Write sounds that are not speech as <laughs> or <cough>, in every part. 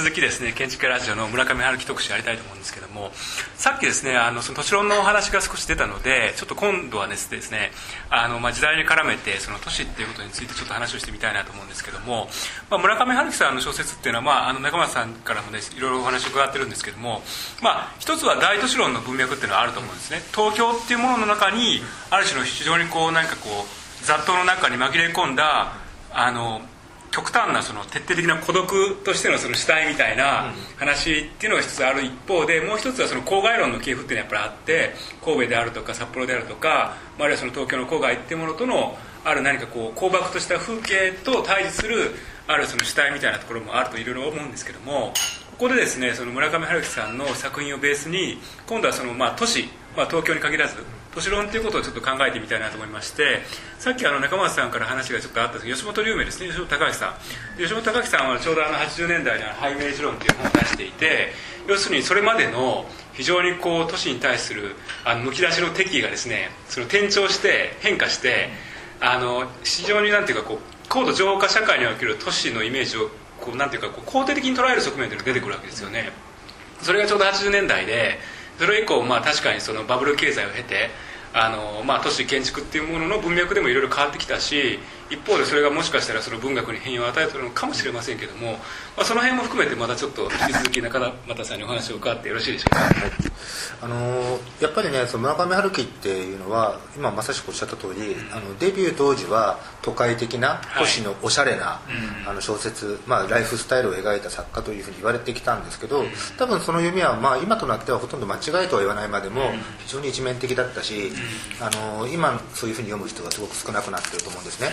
続きですね建築ラジオの村上春樹特集やりたいと思うんですけどもさっきですねあのその都市論のお話が少し出たのでちょっと今度はですねあの、まあ、時代に絡めてその都市っていうことについてちょっと話をしてみたいなと思うんですけども、まあ、村上春樹さんの小説っていうのは、まあ、あの中松さんからもねいろいろお話を伺ってるんですけども、まあ、一つは大都市論の文脈っていうのはあると思うんですね。東京っていうものの中にある種の非常にこうなんかこう雑踏の中に紛れ込んだあの極端なその徹底的な孤独としてのその主体みたいな話っていうのが一つある一方でもう一つはその郊外論の系譜っていうのはやっぱりあって神戸であるとか札幌であるとかあるいはその東京の郊外っていうものとのある何かこう荒漠とした風景と対峙するあるその主体みたいなところもあるといろいろ思うんですけどもここでですねその村上春樹さんの作品をベースに今度はそのまあ都市、まあ、東京に限らず都市論ということをちょっと考えてみたいなと思いましてさっきあの中松さんから話がちょっとあったんですけど吉本龍明ですね。吉本隆さん。吉本隆さんはちょうどあの80年代に「ハイメージ論」という本を出していて要するにそれまでの非常にこう都市に対するあのむき出しの敵意がですねその転調して変化してあの非常になんていうかこう高度情報化社会における都市のイメージをこうなんていうかこう肯定的に捉える側面というのが出てくるわけですよね。それがちょうど80年代でそれ以降まあ確かにそのバブル経済を経てあの、まあ、都市建築っていうものの文脈でもいろいろ変わってきたし一方でそれがもしかしたらその文学に変容を与えてるのかもしれませんけども、まあ、その辺も含めてまたちょっと引き続き中田さんにお話を伺ってよろしいでしょうか、あのやっぱりねその村上春樹っていうのは今まさしくおっしゃった通り、うん、あのデビュー当時は都会的な都市のおしゃれな、はい、あの小説、まあ、ライフスタイルを描いた作家というふうに言われてきたんですけど、うん、多分その読みは、まあ、今となってはほとんど間違いとは言わないまでも非常に一面的だったし、うん、あの今そういうふうに読む人がすごく少なくなってると思うんですね。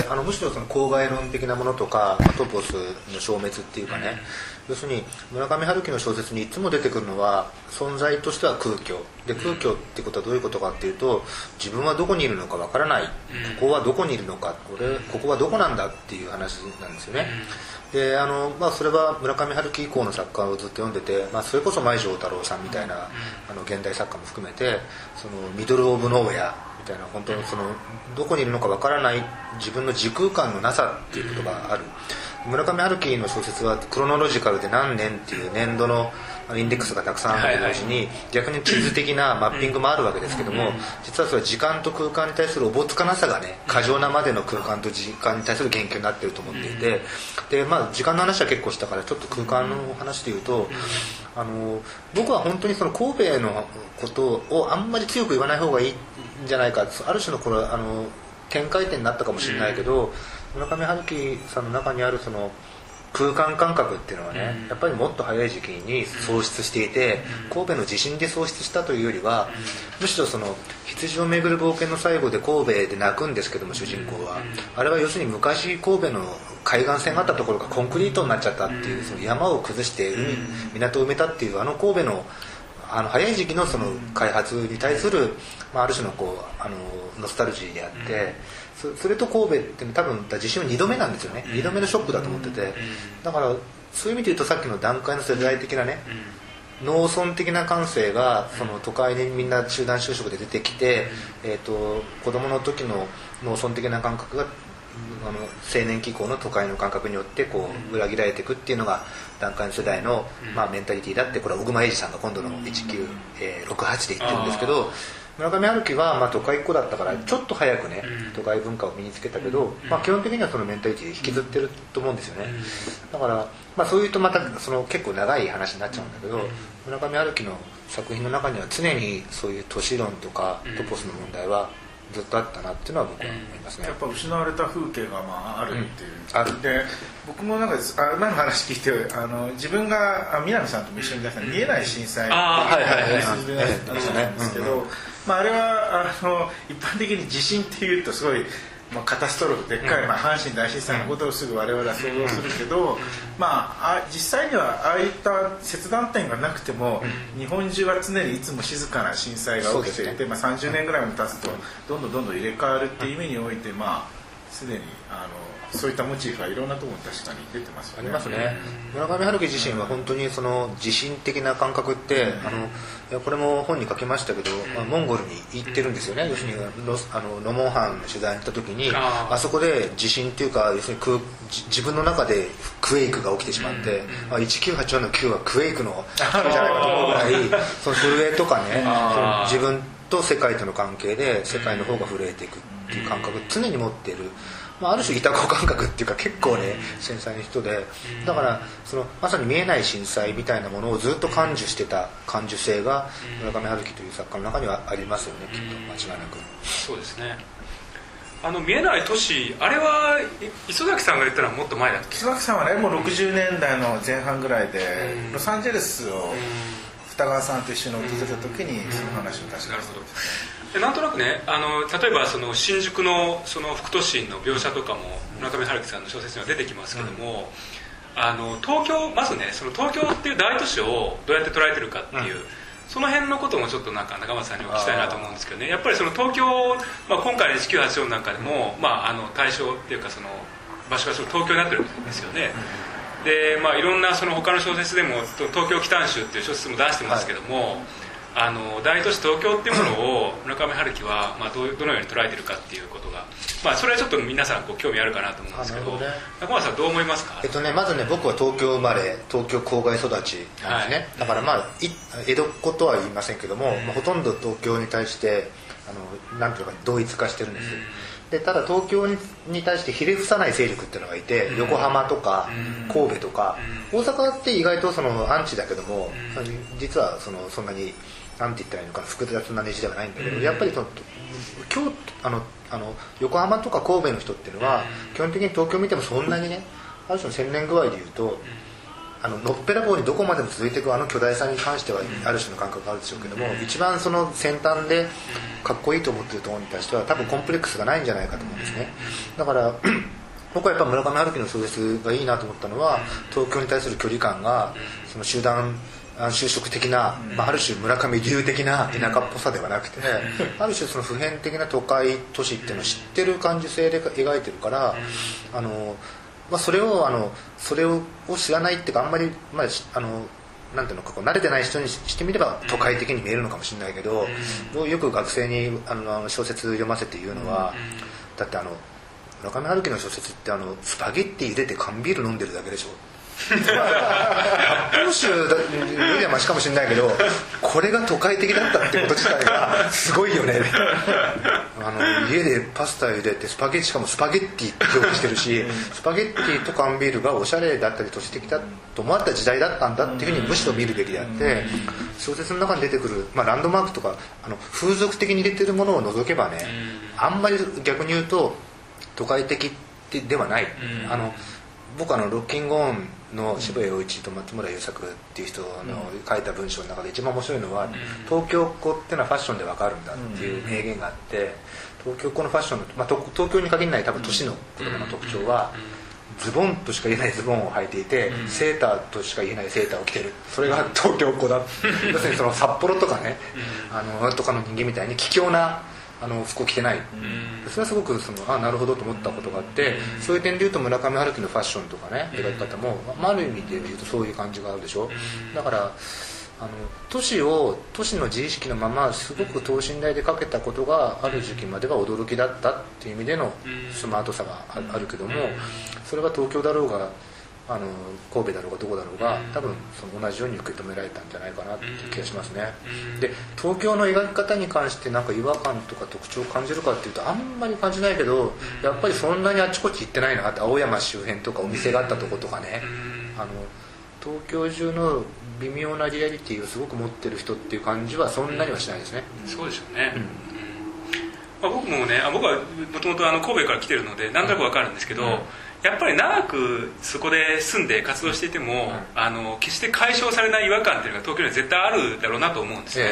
であのむしろその郊外論的なものとかトポスの消滅っていうかね、要するに村上春樹の小説にいつも出てくるのは存在としては空虚。で空虚ってことはどういうことかっていうと自分はどこにいるのかわからない。ここはどこにいるのか。これここはどこなんだっていう話なんですよね。であのまあ、それは村上春樹以降の作家をずっと読んでて、まあ、それこそ舞城太郎さんみたいなあの現代作家も含めてそのミドル・オブ・ノーウェアみたいな本当そのどこにいるのかわからない自分の時空間のなさっていうことがある村上春樹の小説はクロノロジカルで何年っていう年度のインデックスがたくさんあると同時に逆に地図的なマッピングもあるわけですけども実はそれは時間と空間に対するおぼつかなさがね過剰なまでの空間と時間に対する言及になってると思っていてでまあ時間の話は結構したからちょっと空間の話で言うとあの僕は本当にその神戸のことをあんまり強く言わない方がいいんじゃないかある種のこれあの展開点になったかもしれないけど、村上春樹さんの中にあるその空間感覚っていうのはね、やっぱりもっと早い時期に喪失していて、神戸の地震で喪失したというよりは、むしろその羊を巡る冒険の最後で神戸で泣くんですけども主人公は、あれは要するに昔神戸の海岸線があったところがコンクリートになっちゃったっていうその山を崩して海港を埋めたっていうあの神戸のあの早い時期のその開発に対する、まあ、ある種のこうあのノスタルジーであって、それと神戸って多分地震は2度目なんですよね、2度目のショックだと思ってて、だからそういう意味で言うとさっきの段階の世代的なね、農村的な感性がその都会にみんな集団就職で出てきて、えーと、子供の時の農村的な感覚があの青年期以降の都会の感覚によってこう裏切られていくっていうのが段階の世代の、まあ、メンタリティーだってこれは小熊英二さんが今度の1968で言ってるんですけど村上春樹はまあ都会っ子だったからちょっと早くね都会文化を身につけたけど、まあ、基本的にはそのメンタリティーで引きずってると思うんですよね。だから、まあ、そういうとまたその結構長い話になっちゃうんだけど村上春樹の作品の中には常にそういう都市論とかトポスの問題はずっとあったなっていうのは僕は思いますね、やっぱ失われた風景がまああるっていう、うん、ある。で僕もなんかあ今の話聞いてあの自分があ南さんとも一緒に出した見えない震災。っていう話なんですけど、まあ、あれはあの一般的に地震っていうとすごい、まあ、カタストロフでっかい、まあ、阪神大震災のことをすぐ我々は想像するけど、まあ、あ実際にはああいった切断点がなくても、日本中は常にいつも静かな震災が起きていて、まあ、30年ぐらいも経つとどんどんどんどん入れ替わるっていう意味において、まあ、すでにあのそういったモチーフはいろんなところに確かに出てますよね。ありますね。村上春樹自身は本当にその地震的な感覚って、あのこれも本に書きましたけど、まあ、モンゴルに行ってるんですよね、要するにロあのノモンハンの取材に行った時にあそこで地震っていうか要するに自分の中でクエイクが起きてしまって、まあ、1984の9はクエイクの <laughs> じゃないかと思うぐらいその震えとかね自分と世界との関係で世界の方が震えていくっていう感覚常に持っている。まあ、ある種いた子感覚っていうか結構ね繊細な人でだからそのまさに見えない震災みたいなものをずっと感受してた感受性が村上春樹という作家の中にはありますよねきっと間違いなく。そうですね。あの見えない都市あれは磯崎さんが言ったのはもっと前だっけ？磯崎さんはねもう60年代の前半ぐらいでロサンゼルスを二川さんと一緒に訪れた時にその話を確かにでなんとなくねあの例えばその新宿のその副都心の描写とかも村上春樹さんの小説には出てきますけども、うん、あの東京まずねその東京っていう大都市をどうやって捉えてるかっていう、うん、その辺のこともちょっとなんか中松さんにお聞きしたいなと思うんですけどね。やっぱりその東京、まあ、今回の1984なんかでも、まあ、あの対象っていうかその場所が東京になってるんですよね、でまあいろんなその他の小説でも「東京奇譚集」っていう小説も出してますけども、はい。あの大都市東京っていうものを <clears throat> 村上春樹は、まあ、どどのように捉えてるかっていうことが、まあ、それはちょっと皆さんこう興味あるかなと思うんですけどど、ね、中村さんどう思いますか、えっとね、まずね僕は東京生まれ東京郊外育ちなんですね、はい、だからまあ江戸っ子とは言いませんけども、うん、まあ、ほとんど東京に対してあのなんていうか同一化してるんです、うんでただ東京に対してひれ伏さない勢力っていうのがいて、うん、横浜とか神戸とか、うん、大阪って意外とそのアンチだけども、うん、実はそのそんなになんて言ったらいいのかな複雑なネジではないんだけど、やっぱりその京あのあの横浜とか神戸の人っていうのは、基本的に東京見てもそんなにねある種の千年具合でいうと、あののっぺらぼうにどこまでも続いていくあの巨大さに関してはある種の感覚があるでしょうけども、一番その先端でかっこいいと思ってるところに対しては多分コンプレックスがないんじゃないかと思うんですね。だから <clears throat> 僕はやっぱ村上春樹の小説がいいなと思ったのは東京に対する距離感がその集団就職的な、まあ、ある種村上流的な田舎っぽさではなくて、ある種その普遍的な都会都市っていうのを知ってる感受性で描いてるからあの、まあ、それをあのそれを知らないっていうかあんまり、まあ、あのなんていうのかこう慣れてない人にしてみれば都会的に見えるのかもしれないけど、よく学生にあの小説読ませて言うのは、だってあの村上春樹の小説ってあのスパゲッティ茹でて缶ビール飲んでるだけでしょ発泡酒よりはマシかもしれないけどこれが都会的だったってこと自体がすごいよねあの家でパスタ茹でてスパゲッティしかもスパゲッティって表記してるしスパゲッティと缶ビールがおしゃれだったり都市的だと思われた時代だったんだっていうふうにむしろ見るべきであって小説の中に出てくる、まあ、ランドマークとかあの風俗的に入れてるものを除けばねあんまり逆に言うと都会的ではない。あの僕あのロッキングオンの渋谷陽一と松村優作っていう人の書いた文章の中で一番面白いのは、東京っ子っていうのはファッションで分かるんだっていう名言があって東京っ子のファッションの、まあ、東京に限らない多分都市の子供の特徴は、ズボンとしか言えないズボンを履いていて、セーターとしか言えないセーターを着てる。それが東京っ子だ。<laughs> 要するにその札幌とかね、あのとかの人間みたいに卑怯なあの服を着てない、それはすごくそのあなるほどと思ったことがあって、そういう点でいうと村上春樹のファッションとかね描き方も、まあ、ある意味で言うとそういう感じがあるでしょ、だからあの都市を都市の自意識のまますごく等身大で描けたことがある時期までは驚きだったっていう意味でのスマートさがあるけどもそれは東京だろうがあの神戸だろうがどこだろうが多分その同じように受け止められたんじゃないかなっていう気がしますね。で東京の描き方に関して何か違和感とか特徴を感じるかっていうとあんまり感じないけどやっぱりそんなにあちこち行ってないなって青山周辺とかお店があったとことかね。あの東京中の微妙なリアリティをすごく持ってる人っていう感じはそんなにはしないですね。そうでしょうね、うん。まあ、僕もねあ僕はもともと神戸から来てるのでなんとなく分かるんですけど、うんやっぱり長くそこで住んで活動していても、あの決して解消されない違和感っていうのが東京には絶対あるだろうなと思うんですよ、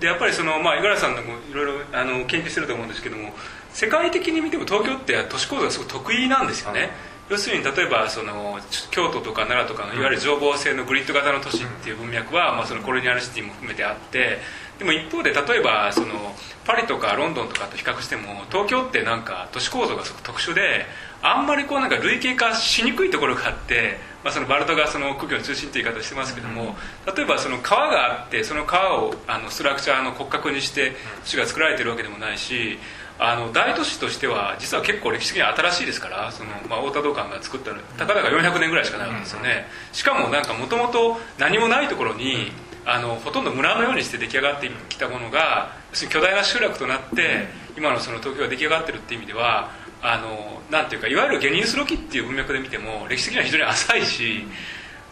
でやっぱりその、まあ、五十嵐さんもいろいろあの研究してると思うんですけども世界的に見ても東京って都市構造がすごく得意なんですよね、要するに例えばその京都とか奈良とかのいわゆる情報性のグリッド型の都市っていう文脈は、まあ、そのコロニアルシティも含めてあってでも一方で例えばそのパリとかロンドンとかと比較しても東京ってなんか都市構造がすごく特殊であんまりこうなんか類型化しにくいところがあって、まあ、そのバルトがその空気の中心という言い方をしてますけども例えばその川があってその川をあのストラクチャーの骨格にして都市が作られてるわけでもないしあの大都市としては実は結構歴史的に新しいですからその、まあ、太田道館が作ったのたかだか400年ぐらいしかないわけですよね。しかもなんかもともと何もないところにあのほとんど村のようにして出来上がってきたものが巨大な集落となって今のその東京が出来上がってるっていう意味ではあのなんていうかいわゆるゲニウスロキっていう文脈で見ても歴史的には非常に浅いし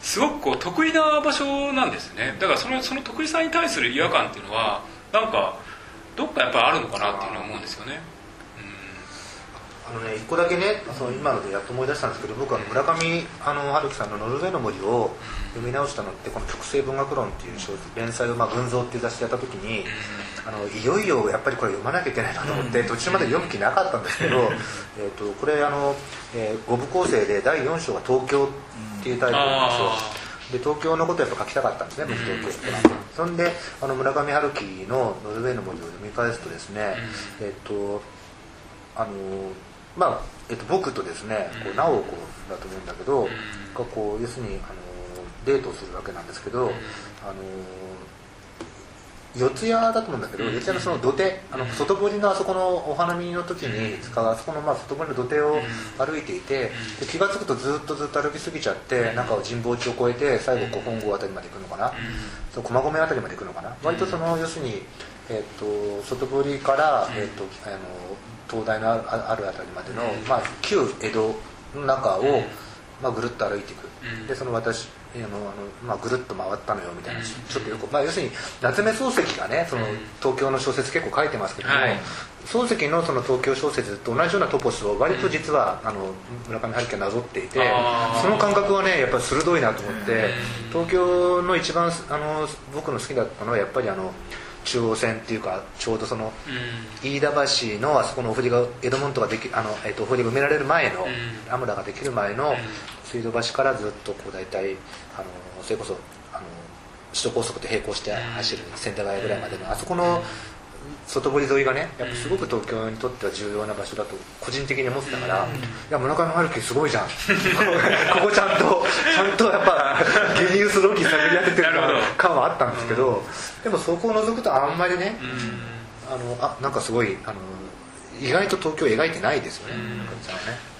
すごくこう得意な場所なんですねだからそのその得意さに対する違和感っていうのはなんかどっかやっぱりあるのかなっていうのは思うんですよね。あのね一個だけねその今のでやっと思い出したんですけど僕は村上あの春樹さんの「ノルウェーの森」を読み直したのってこの「極西文学論」っていう連載を、まあ、群像っていう雑誌やった時にあのいよいよやっぱりこれ読まなきゃいけないなと思って途中まで読む気なかったんですけどえとこれあの、えー、5部構成で第4章が「東京」っていうタイトルなんですよ。で東京のことをやっぱ書きたかったんですね僕東京ってそんであの村上春樹の「ノルウェーの森」を読み返すとですね、えっとあのまあ、えっと、僕とですねこう直子だと思うんだけど、がこう要するにあのデートをするわけなんですけど、あの四谷だと思うんだけど、四谷のその土手あの外堀のあそこのお花見の時に使うあそこのまあ外堀の土手を歩いていてで気が付くとずっとずっと歩きすぎちゃってなんか神保町を越えて最後本郷あたりまで行くのかな、そう駒込あたりまで行くのかな？割とその要するに、えー、と外堀から、えー、とあの東大のあるあたりまでの、まあ、旧江戸の中を、まあ、ぐるっと歩いていく、でその私あのあの、まあ、ぐるっと回ったのよみたいな、ちょっとよく、まあ、要するに夏目漱石がねその東京の小説結構書いてますけども、はい、漱石のその東京小説と同じようなトポスを割と実は、あの村上春樹がなぞっていてその感覚はねやっぱり鋭いなと思って東京の一番あの僕の好きだったのはやっぱりあの中央線っていうかちょうどその、飯田橋のあそこのお堀が江戸門とかできあの、えー、とお堀が埋められる前の、アムラができる前の水道橋からずっとこう大体あのそれこそあの首都高速と並行して走る千駄ヶ谷ぐらいまでのあそこの外堀沿いがねやっぱすごく東京にとっては重要な場所だと個人的に思ってたから、いや村上春樹すごいじゃん。ここちゃんとちゃんとやっぱ <laughs> ゲニウスロキ探り当ててる感はあったんですけど、でもそこを除くとあんまりね、あのあなんかすごいあの意外と東京を描いてないですよね、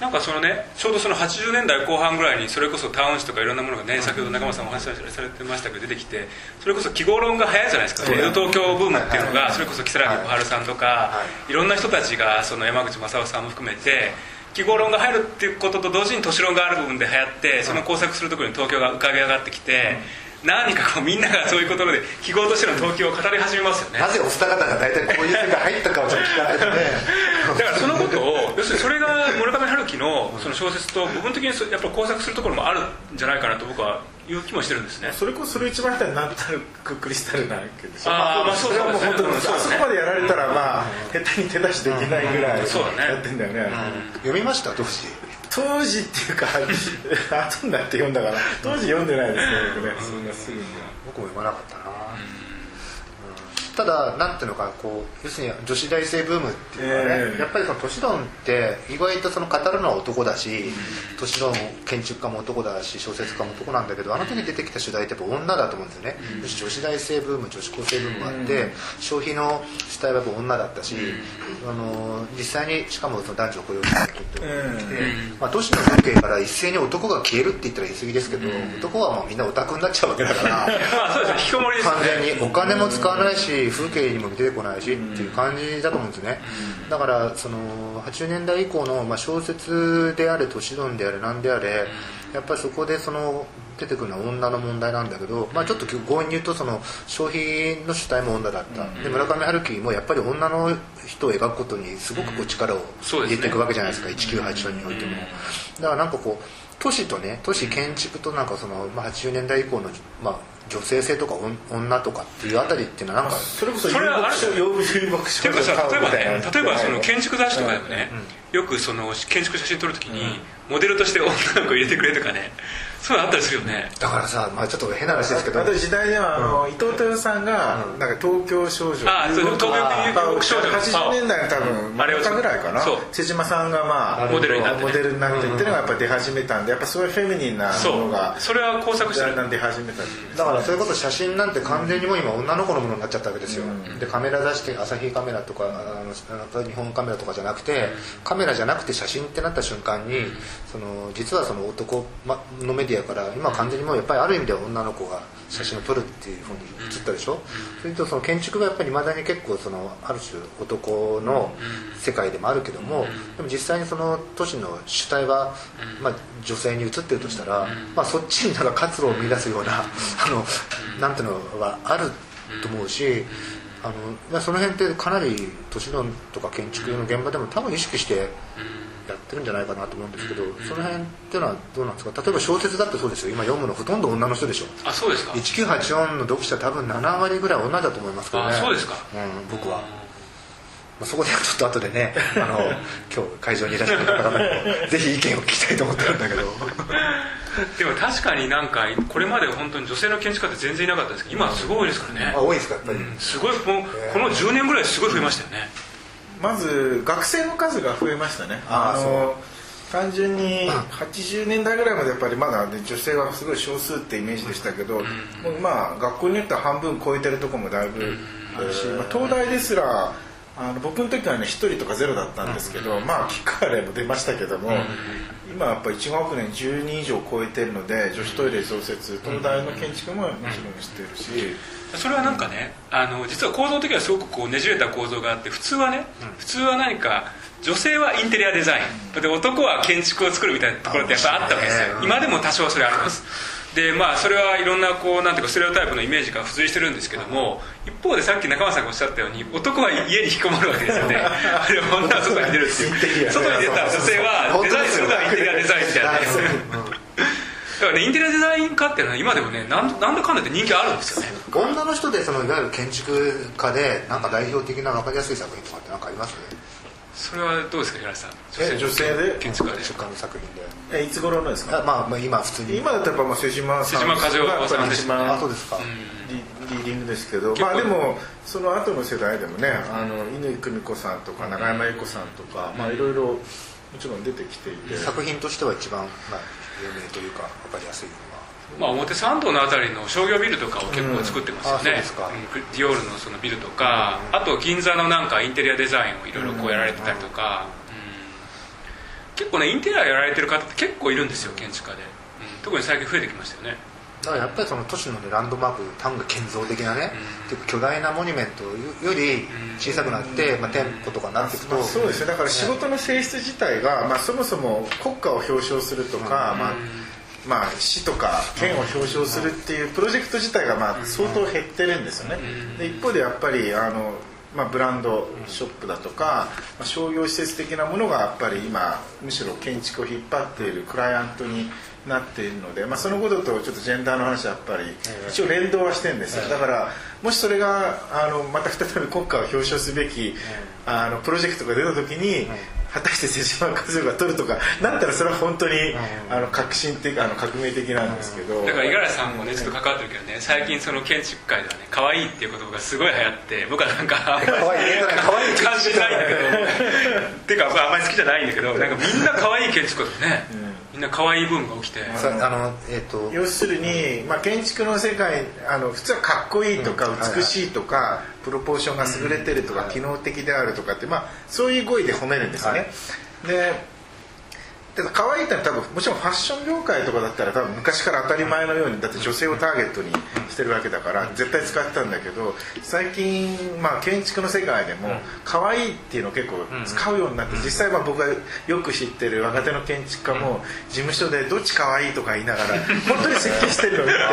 なんかそのねちょうどその80年代後半ぐらいにそれこそタウン誌とかいろんなものがね、先ほど中間さんお話しされてましたけど出てきてそれこそ記号論が早いじゃないですか江戸東京ブームっていうのがそれこそ如月小春さんとか、い、ろんな人たちがその山口正夫さんも含めて記号論が入るっていうことと同時に都市論がある部分で流行ってその工作するところに東京が浮かび上がってきて、何かこうみんながそういうことで記号としての東京を語り始めますよね。なぜお二方が大体こういう世界入ったかをちょっと聞かないとね。だからそのことを要するにそれが村上春樹のその小説と部分的にやっぱ工作するところもあるんじゃないかなと僕はいう気もしてるんですね。それこそそれ一番下手になんとなくクリスタルなわけでしょあ、まあ、それはもう本当に。あそこまでやられたらまあ下手に手出しできないぐらいやってんだよね、読みました？当時当時っていうか <laughs> 後になって読んだから当時読んでないですね僕ね。そんなすぐには。僕も読まなかったな、ただなんていうのかこう要するに女子大生ブームっていうのはね、えー、やっぱりその都市論って意外とその語るのは男だし、都市論建築家も男だし小説家も男なんだけどあの時出てきた主題ってやっぱ女だと思うんですよね、うん、女子大生ブーム女子高生ブームがあって、うん、消費の主体はやっぱ女だったし、うん、あの実際にしかもその男女雇用関係っていうのがてきて、まあ、都市の風景から一斉に男が消えるって言ったら言い過ぎですけど、男はもうみんなオタクになっちゃうわけだから <laughs> 完全にお金も使わないし風景にも出てこないしっていう感じだと思うんですね。だからその80年代以降の、まあ、小説であれ都市論であれ何であれやっぱりそこでその出てくるのは女の問題なんだけど、まあ、ちょっと強引に言うとその消費の主体も女だった。で村上春樹もやっぱり女の人を描くことにすごくこう力を入れていくわけじゃないですか、1984においても。だからなんかこう都市とね都市建築となんかその、まあ、80年代以降の、まあ、女性性とか女とかっていうあたりっていうのはなんかそれこそそれはある例えばね例えばその建築雑誌とかでもね、よくその建築写真撮るときに、モデルとして女の子入れてくれとかねそういうのあったりするよね。だからさ、まあ、ちょっと変な話ですけど。あと時代ではあの、伊藤豊さんが、なんか東京少女。あそう東京少女。80年代の多分真ん中ぐらいかな。瀬島さんがまあモデルになって、モデルになってっていうのがやっぱ出始めたんでやっぱすごいフェミニンなものがそれは工作してる。出始めただからそれこそ写真なんて完全にもう今女の子のものになっちゃったわけですよ、でカメラ出して朝日カメラとかあの日本カメラとかじゃなくてカメラじゃなくて写真ってなった瞬間にその実はその男のメディアから今完全にもうやっぱりある意味では女の子が写真を撮るっていうふうに映ったでしょ、それとその建築がやっぱりいまだに結構そのある種男の世界でもあるけどもでも実際にその都市の主体は、まあ、女性に映ってるとしたら、まあ、そっちになんか活路を見出すようなあのなんていうのはあると思うしあのその辺ってかなり都市論とか建築の現場でも多分意識してやってるんじゃないかなと思うんですけど、その辺っていうのはどうなんですか？例えば小説だってそうですよ。今読むのほとんど女の人でしょ。あそうですか。1984の読者多分7割ぐらい女だと思いますけどね。あそうですか、うん、僕は。まあ、そこでちょっと後でねあの <laughs> 今日会場にいらっしゃる方々にもぜひ意見を聞きたいと思ってるんだけど。でも確かになんかこれまで本当に女性の建築家って全然いなかったですけど今はすごいですからね、あ多いですかやっぱり、うん、すごいもうこの10年ぐらいすごい増えましたよね、まず学生の数が増えましたね。あの単純に80年代ぐらいまでやっぱりまだ、ね、女性はすごい少数ってイメージでしたけど、もうまあ学校によっては半分超えてるとこもだいぶあるし、まあ、東大ですらあの僕の時はね1人とかゼロだったんですけど、まあキッカーレも出ましたけども、今やっぱ1学年10人以上超えてるので女子トイレ増設東大の建築ももちろん知ってるし。それはなんかねあの実は構造的にはすごくこうねじれた構造があって普通はね、普通は何か女性はインテリアデザイン。で男は建築を作るみたいなところってやっぱあったわけですよ。今でも多少それあります。でまあそれはいろんなこうなんていうかステレオタイプのイメージが付随してるんですけども一方でさっき中間さんがおっしゃったように男は家に引きこもるわけですよね。<laughs> あれ女は外に出るっていう。外に出た女性はデザインするのはインテリアデザインみたいなだからねインテリアデザイン科っていうのは今でもねなんなんだかんだって人気あるんですよね。女の人でそのいわゆる建築家でなんか代表的な分かりやすい作品とかって何かあります？それはどうですか平井さん？え女性で？建築家で出版の作品で。えいつ頃のですか？まあ、まあ今普通に。今だったらやっぱまあ瀬島さん。瀬島和代さん一番あそうですか、リリーディングですけど。まあでもその後の世代でもねあの乾久美子さんとか永山由子さんとかまあいろいろもちろん出てきていて。作品としては一番、まあ、有名というか分かりやすいのは。まあ、表参道のあたりの商業ビルとかを結構作ってますよね、うんディオールのそのビルとか、あと銀座のなんかインテリアデザインをいろいろこうやられてたりとか、結構ねインテリアやられてる方って結構いるんですよ建築家で、特に最近増えてきましたよねだからやっぱりその都市の、ね、ランドマーク単が建造的なね、巨大なモニュメントより小さくなって、まあ、店舗とかになっていくと、まあ、そうですね。だから仕事の性質自体が、まあ、そもそも国家を表彰するとか、まあまあ、市とか県を表彰するっていうプロジェクト自体がまあ相当減ってるんですよね。で一方でやっぱりあの、まあ、ブランドショップだとか、まあ、商業施設的なものがやっぱり今むしろ建築を引っ張っているクライアントになっているので、まあ、そのこととちょっとジェンダーの話はやっぱり一応連動はしてるんですよ。だからもしそれがあのまた再び国家を表彰すべきあのプロジェクトが出た時に果たして瀬島和代が取るとかなったらそれは本当にあの革新的あの革命的なんですけど。だから五十嵐さんもねちょっと関わってるけどね最近その建築界ではね可愛いっていう言葉がすごい流行って僕はなんか可愛い可愛い感じないんだけど。ってい。<laughs> うかあんまり好きじゃないんだけどなんかみんな可愛い建築家だね、みんな可愛いブームが起きて。あの、えー、と。要するに、まあ、建築の世界あの普通はかっこいいとか美しいとか、プロポーションが優れてるとか、機能的であるとかって、まあ、そういう語彙で褒めるんですよね、でただ可愛いってのは多分もちろんファッション業界とかだったら多分昔から当たり前のようにだって女性をターゲットにしてるわけだから絶対使ってたんだけど最近、まあ、建築の世界でも可愛いっていうのを結構使うようになって実際は僕がよく知ってる若手の建築家も事務所でどっち可愛いとか言いながら本当に設計してるのを見て <laughs>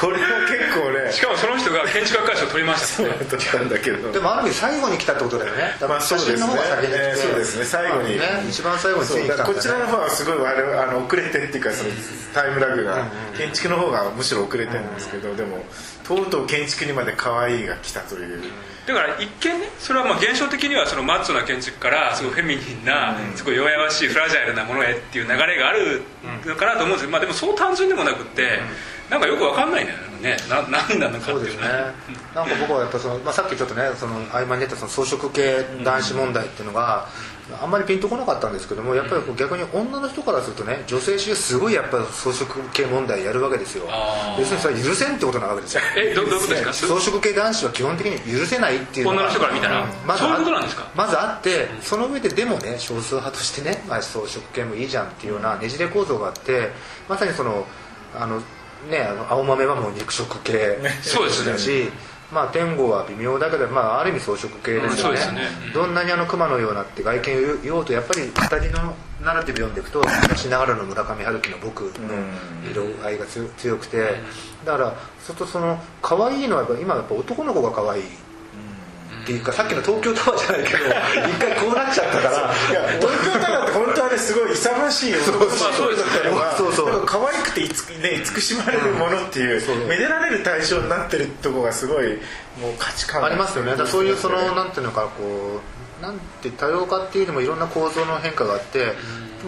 これは結構ねしかもその人が建築学会賞を取りましたね取ったんだけど。でもある意味最後に来たってことだよね。まあそうですね。写真の方が先に来て、えーそうですね。最後に。ね一番最後にこちらの方はすごいあの遅れてっていうかそのタイムラグが建築の方がむしろ遅れてるんですけどでもとうとう建築にまで可愛いが来たという。だから一見ねそれはまあ現象的にはそのマッチョな建築からすごいフェミニンなすごい弱々しいフラジャイルなものへっていう流れがあるのかなと思うんですけど、まあ、でもそう単純でもなくってなんかよくわかんないんだよねな何なのかっていうね。そうですね。なんか僕はやっぱその、まあ、さっきちょっとねその合間に出たその装飾系男子問題っていうのが、あんまりピンとこなかったんですけどもやっぱりこう逆に女の人からするとね女性主義すごいやっぱり装飾系問題やるわけですよ。要するにそれは許せんってことなわけですよ。<laughs> えどどういうことですか？<laughs> 装飾系男子は基本的に許せないっていう女の人から見たら。まずそうんですか？まずあってその上ででもね少数派としてね、まあ、装飾系もいいじゃんっていうようなねじれ構造があってまさにそのあのねあの青豆はもう肉食系 <laughs> そうですね。だし、まあ、天狗は微妙だけど、まあ、ある意味装飾系ですよね,、うんね。うん。どんなにあの熊のようなって外見を言おうとやっぱり2人のナラティブ読んでいくと昔ながらの村上春樹の僕の色合いが強強くて。だからそうするとその可愛いのはやっぱ今やっぱ男の子が可愛いっていうかさっきの東京タワーじゃないけど <laughs> 一回こうなっちゃったから。東京タワーって本当はねすごい勇ましい男の子だったのがそうそう。なんか可愛くていつ、ね、慈しまれるものっていう、めでられる対象になってるとこがすごいもう価値観が。ありますよね。だからそういうそのなんていうのかこうなんて多様化っていうのもいろんな構造の変化があって、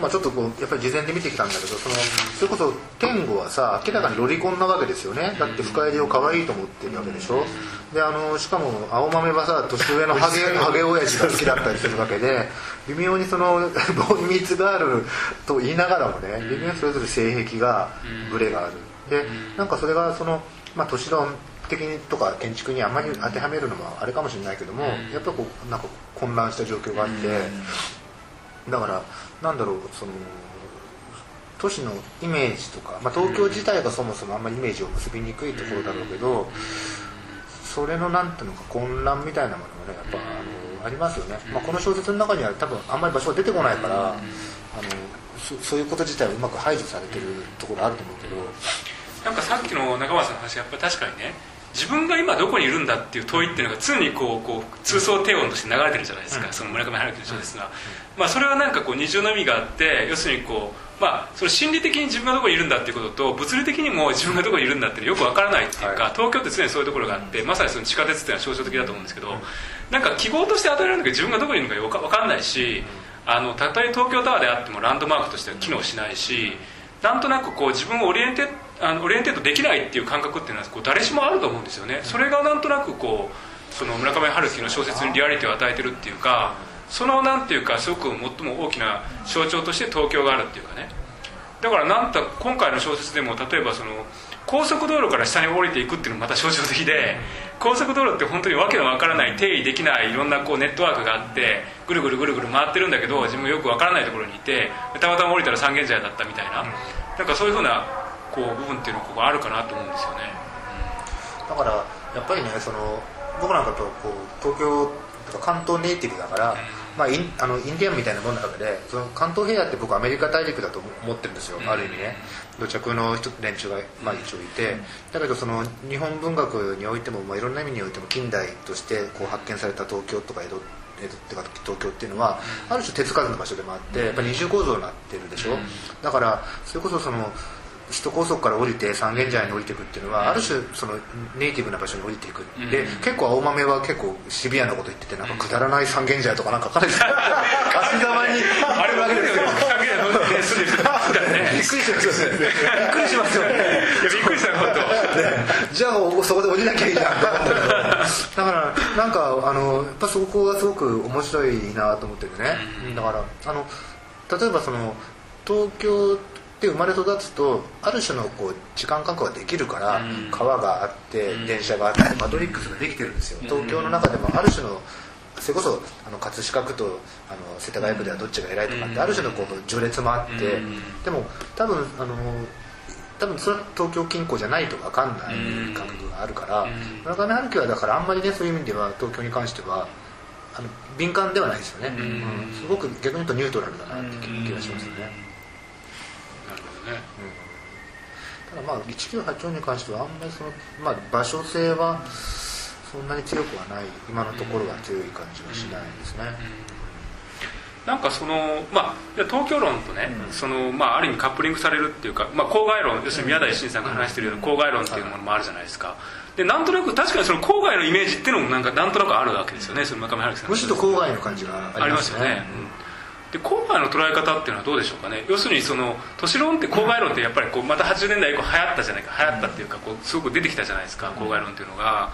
まあ、ちょっとこうやっぱり事前で見てきたんだけどそのそれこそ天狗はさ明らかにロリコンなわけですよね。だって深入りを可愛いと思ってるわけでしょ。であのしかも青豆はさ年上のハゲ <laughs> ハゲ親父が好きだったりするわけで微妙にそのボーイミーツガールと言いながらもね微妙にそれぞれ性癖がブレがある。でなんかそれがそのまあ都市論的にとか建築にあまり当てはめるのもあれかもしれないけども、やっぱりこうなんか混乱した状況があって、だからなんだろうその都市のイメージとか、まあ、東京自体がそもそもあんまりイメージを結びにくいところだろうけど、それのなんていうのか混乱みたいなものがねやっぱあのありますよね、まあ、この小説の中には多分あんまり場所が出てこないから、あのそそういうこと自体はうまく排除されてるところあると思うけど。なんかさっきの中村さんの話やっぱり確かにね自分が今どこにいるんだっていう問いっていうのが常にこうこう通奏低音として流れてるじゃないですか、その村上春樹の小説が、まあ、それはなんかこう二重の意味があって要するにこうまあ、それ心理的に自分がどこにいるんだっていうことと物理的にも自分がどこにいるんだっていうのよくわからないっていうか、東京って常にそういうところがあってまさにその地下鉄っていうのは象徴的だと思うんですけど、なんか記号として与えられるんだけど自分がどこにいるのかわかんないしあのたとえ東京タワーであってもランドマークとしては機能しないしなんとなくこう自分をオリエンテあのオリエンテッドできないっていう感覚っていうのはこう誰しもあると思うんですよね。それがなんとなくこうその村上春樹の小説にリアリティを与えてるっていうかそのなんていうかすごく最も大きな象徴として東京があるっていうかね。だからなんと今回の小説でも例えばその高速道路から下に降りていくっていうのもまた象徴的で高速道路って本当にわけのわからない定義できないいろんなこうネットワークがあってぐるぐるぐるぐる回ってるんだけど自分がよくわからないところにいてたまたま降りたら三軒茶屋だったみたいな。なんかそういうふうなこう部分っていうのがここあるかなと思うんですよね。だからやっぱりねその僕なんかとこう東京とか関東ネイティブだから、まあ、インあのインディアンみたいなもんなわけでその関東平野って僕アメリカ大陸だと思ってるんですよ、ある意味ね。土着の人連中が、まあ、一応いて、だけどその日本文学においても、まあ、いろんな意味においても近代としてこう発見された東京とか江戸江戸ってか東京っていうのは、ある種手つかずの場所でもあってやっぱり二重構造になってるでしょ、だからそれこそその首都高速から降りて三軒茶屋に降りていくっていうのは、ある種そのネイティブな場所に降りていく、で結構青豆は結構シビアなこと言っててなんかくだらない三軒茶屋とかなんかかなり足沢にあれわけですよ <laughs> びっくりしますよね。びっくりしますよね。びっくりした本当じゃあそこで降りなきゃいいじゃんと思ったけど。だからなんかあのやっぱそこがすごく面白いなと思ってるね、だからあの例えばその東京って生まれ育つとある種のこう時間感覚ができるから、川があって電車があってマトリックスができてるんですよ。東京の中でもある種のそれこそあの葛飾区とあの世田谷区ではどっちが偉いとかってある種のこう序列もあって、でも多分あの多分それは東京近郊じゃないと分かんない感覚があるから、村上春樹はだからあんまりねそういう意味では東京に関してはあの敏感ではないですよね、うん。すごく逆に言うとニュートラルだなって気気がしますよね、なるほどねただまあ1984に関してはあんまりその、まあ、場所性はそんなに強くはない今のところは強い感じはしないですね、なんかその、まあ、東京論とね、うん、そのまあ、ある意味カップリングされるっていうか、まあ、郊外論要するに宮台真さんが話してるような郊外論っていうものもあるじゃないですか。でなんとなく確かにその郊外のイメージっていうのもなんかなんとなくあるわけですよねその中村春樹さんむしろ郊外の感じがありますよね、で郊外の捉え方っていうのはどうでしょうかね？要するにその都市論って郊外論ってやっぱりこうまた80年代以降流行ったじゃないか。流行ったっていうかこうすごく出てきたじゃないですか郊外論っていうのが。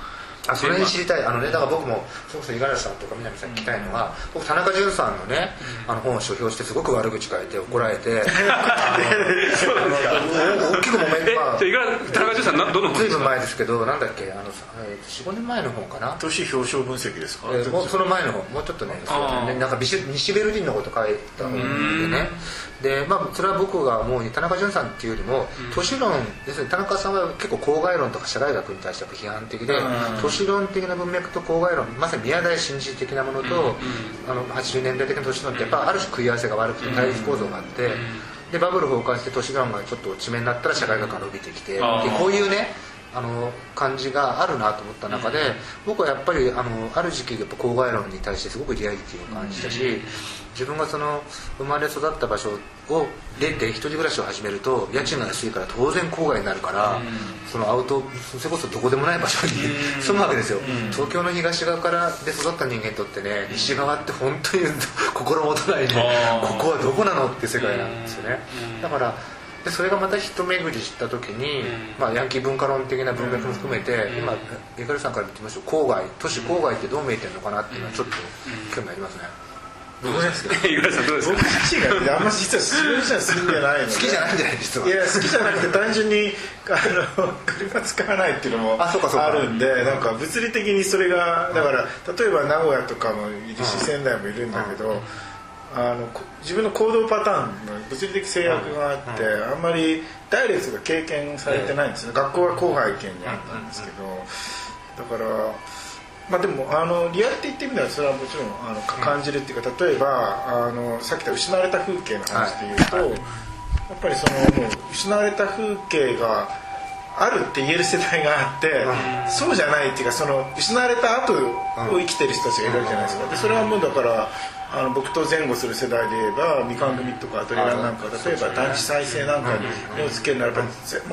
あそれに知りたい。あのねだから僕もそもそも五十嵐さんとか南さんに聞きたいのは、僕田中潤さんのねあの本を書評してすごく悪口書いて怒られて <laughs> そうなんですか大きくもめまあ田中潤さんどの本ずいぶん前ですけどなんだっけあの45年前の本かな？都市表彰分析ですか、えー、もうその前の本もうちょっとねねなんかビシ西ベルリンのこと書いた本でねでまあそれは僕がもう田中潤さんっていうよりも都市論要するに田中さんは結構郊外論とか社会学に対しては批判的で都市論的な文脈と郊外論まさに宮台真司的なものと、あの80年代的な都市論ってやっぱある種食い合わせが悪くて対立構造があって、でバブル崩壊して都市論がちょっと落ち目になったら社会学が伸びてきてでこういうねあの感じがあるなと思った中で、僕はやっぱりあのある時期やっぱ郊外論に対してすごくリアリティを感じたし、自分がその生まれ育った場所を出て一人暮らしを始めると家賃が安いから当然郊外になるから、そのアウトそれこそどこでもない場所に住むわけですよ、東京の東側からで育った人間にとってね西側って本当に <laughs> 心もとないねここはどこなのって世界なんですよね、だからでそれがまた一巡りした時に、まあ、ヤンキー文化論的な文脈も含めて、今エカルさんから言ってみましょう。郊外都市郊外ってどう見えてるのかなっていうのはちょっと興味ありますね、どうですか？<laughs> 僕自身があんま実は自分じゃ好きじゃないの好きじゃないんじゃない実はいや好きじゃなくて単純にあの車使わないっていうのもあるんでなんか物理的にそれがだから例えば名古屋とかもいるし仙台もいるんだけど、あの自分の行動パターンの物理的制約があって、あんまりダイレクトが経験されてないんですね、学校は郊外圏にあったんですけど、だからまあでもあのリアリティって意味ではそれはもちろんあの感じるっていうか例えばあのさっき言った失われた風景の話でいうと、やっぱりそのもう失われた風景があるって言える世代があって、そうじゃないっていうかその失われた後を生きてる人たちがいるわけじゃないですか。でそれはもうだからあの僕と前後する世代で言えばみかん組とかアトリエなんか例えば団地再生なんかに目をつけるならば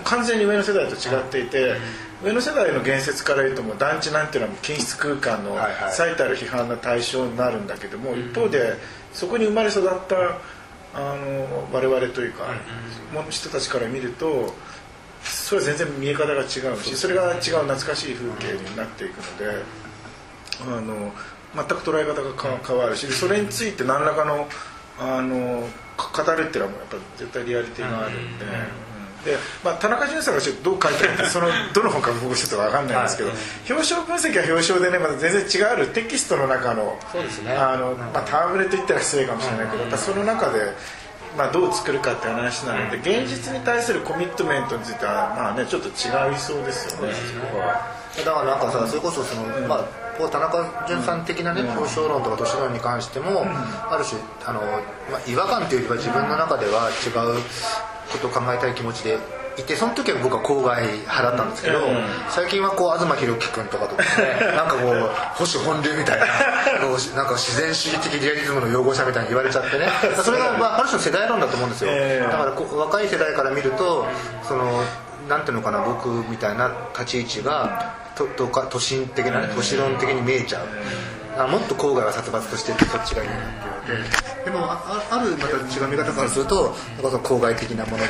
完全に上の世代と違っていて上の世代の言説から言うともう団地なんていうのは均質空間の最たる批判の対象になるんだけども一方でそこに生まれ育ったあの我々というか人たちから見るとそれは全然見え方が違うしそれが違う懐かしい風景になっていくのであの全く捉え方が変わるしそれについて何らかのあの語るっていうのはやっぱ絶対リアリティがあるんで。でまあ、田中淳さんがどう書いてあるかそのどの本か僕ちょっと分かんないんですけど、はい、表彰分析は表彰でねまた全然違うテキストの中のそうですね。あの、まあ、戯れと言ったら失礼かもしれないけど、やっぱその中でまあ、どう作るかって話なので現実に対するコミットメントについてはまあねちょっと違いそうですよね、だからなんかさそれこそその、まあ田中淳さん的なね表彰論とか都市論に関しても、ある種あの、まあ、違和感というよりは自分の中では違うことを考えたい気持ちでいてその時は僕は郊外派だったんですけど、最近はこう東博樹君とかとかねなんかこう保守本流みたいななんか自然主義的リアリズムの擁護者みたいに言われちゃってね。<laughs> それが、まあ、ある種の世代論だと思うんですよ、だからこ若い世代から見るとそのなんていうのかな僕みたいな立ち位置がととか都心的な、ね、都市論的に見えちゃう。あもっと郊外は殺伐としててそっちがいいなって言われてでもああるまた違う見方からするとなんかその郊外的なものに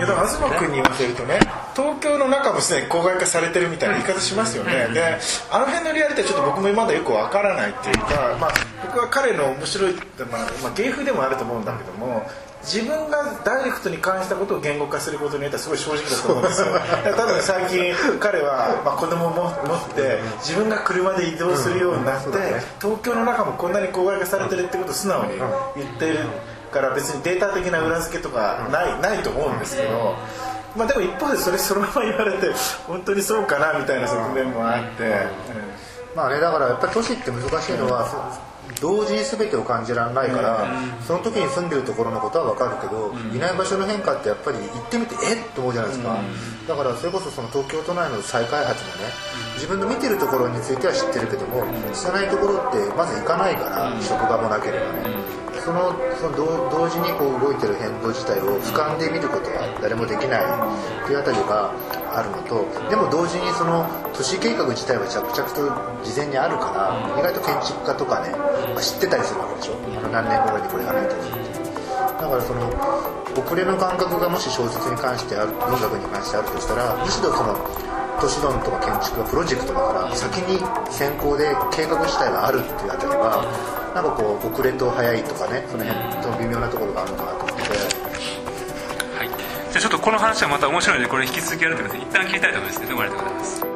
いやだから東君に言わせるとね東京の中もすでに郊外化されてるみたいな言い方しますよね。であの辺のリアリティはちょっと僕もまだよくわからないっていうか、まあ、僕は彼の面白い、まあまあ、芸風でもあると思うんだけども自分がダイレクトに感じたことを言語化することによってはすごい正直だと思うんですよ。<laughs> 多分最近彼は、まあ、子供も持って自分が車で移動するようになって、東京の中もこんなに郊外化されてるってことを素直に言ってるから別にデータ的な裏付けとかないないと思うんですけど、まあ、でも一方でそれそのまま言われて本当にそうかなみたいな側面もあって、まあねだからやっぱり都市って難しいのは、同時に全てを感じられないから、その時に住んでるところのことは分かるけど、いない場所の変化ってやっぱり行ってみてえっ？と思うじゃないですか、だからそれこそその東京都内の再開発もね自分の見てるところについては知ってるけども知らないところってまず行かないから、職場もなければね。そのその同時にこう動いてる変動自体を俯瞰で見ることは誰もできないというあたりがあるのとでも同時にその都市計画自体は着々と事前にあるから意外と建築家とかね、ま、知ってたりするわけでしょ？あの何年後にこれがないと。だからその遅れの感覚がもし小説に関してある文学に関してあるとしたらむしろその都市論とか建築はプロジェクトだから先に先行で計画自体があるっていうあたりはなんかこう遅れと早いとかねその辺と微妙なところがあるのかなと思って。はい。じゃあちょっとこの話はまた面白いのでこれ引き続きやるということで一旦切りたいと思います。ねどうもありがとうございます。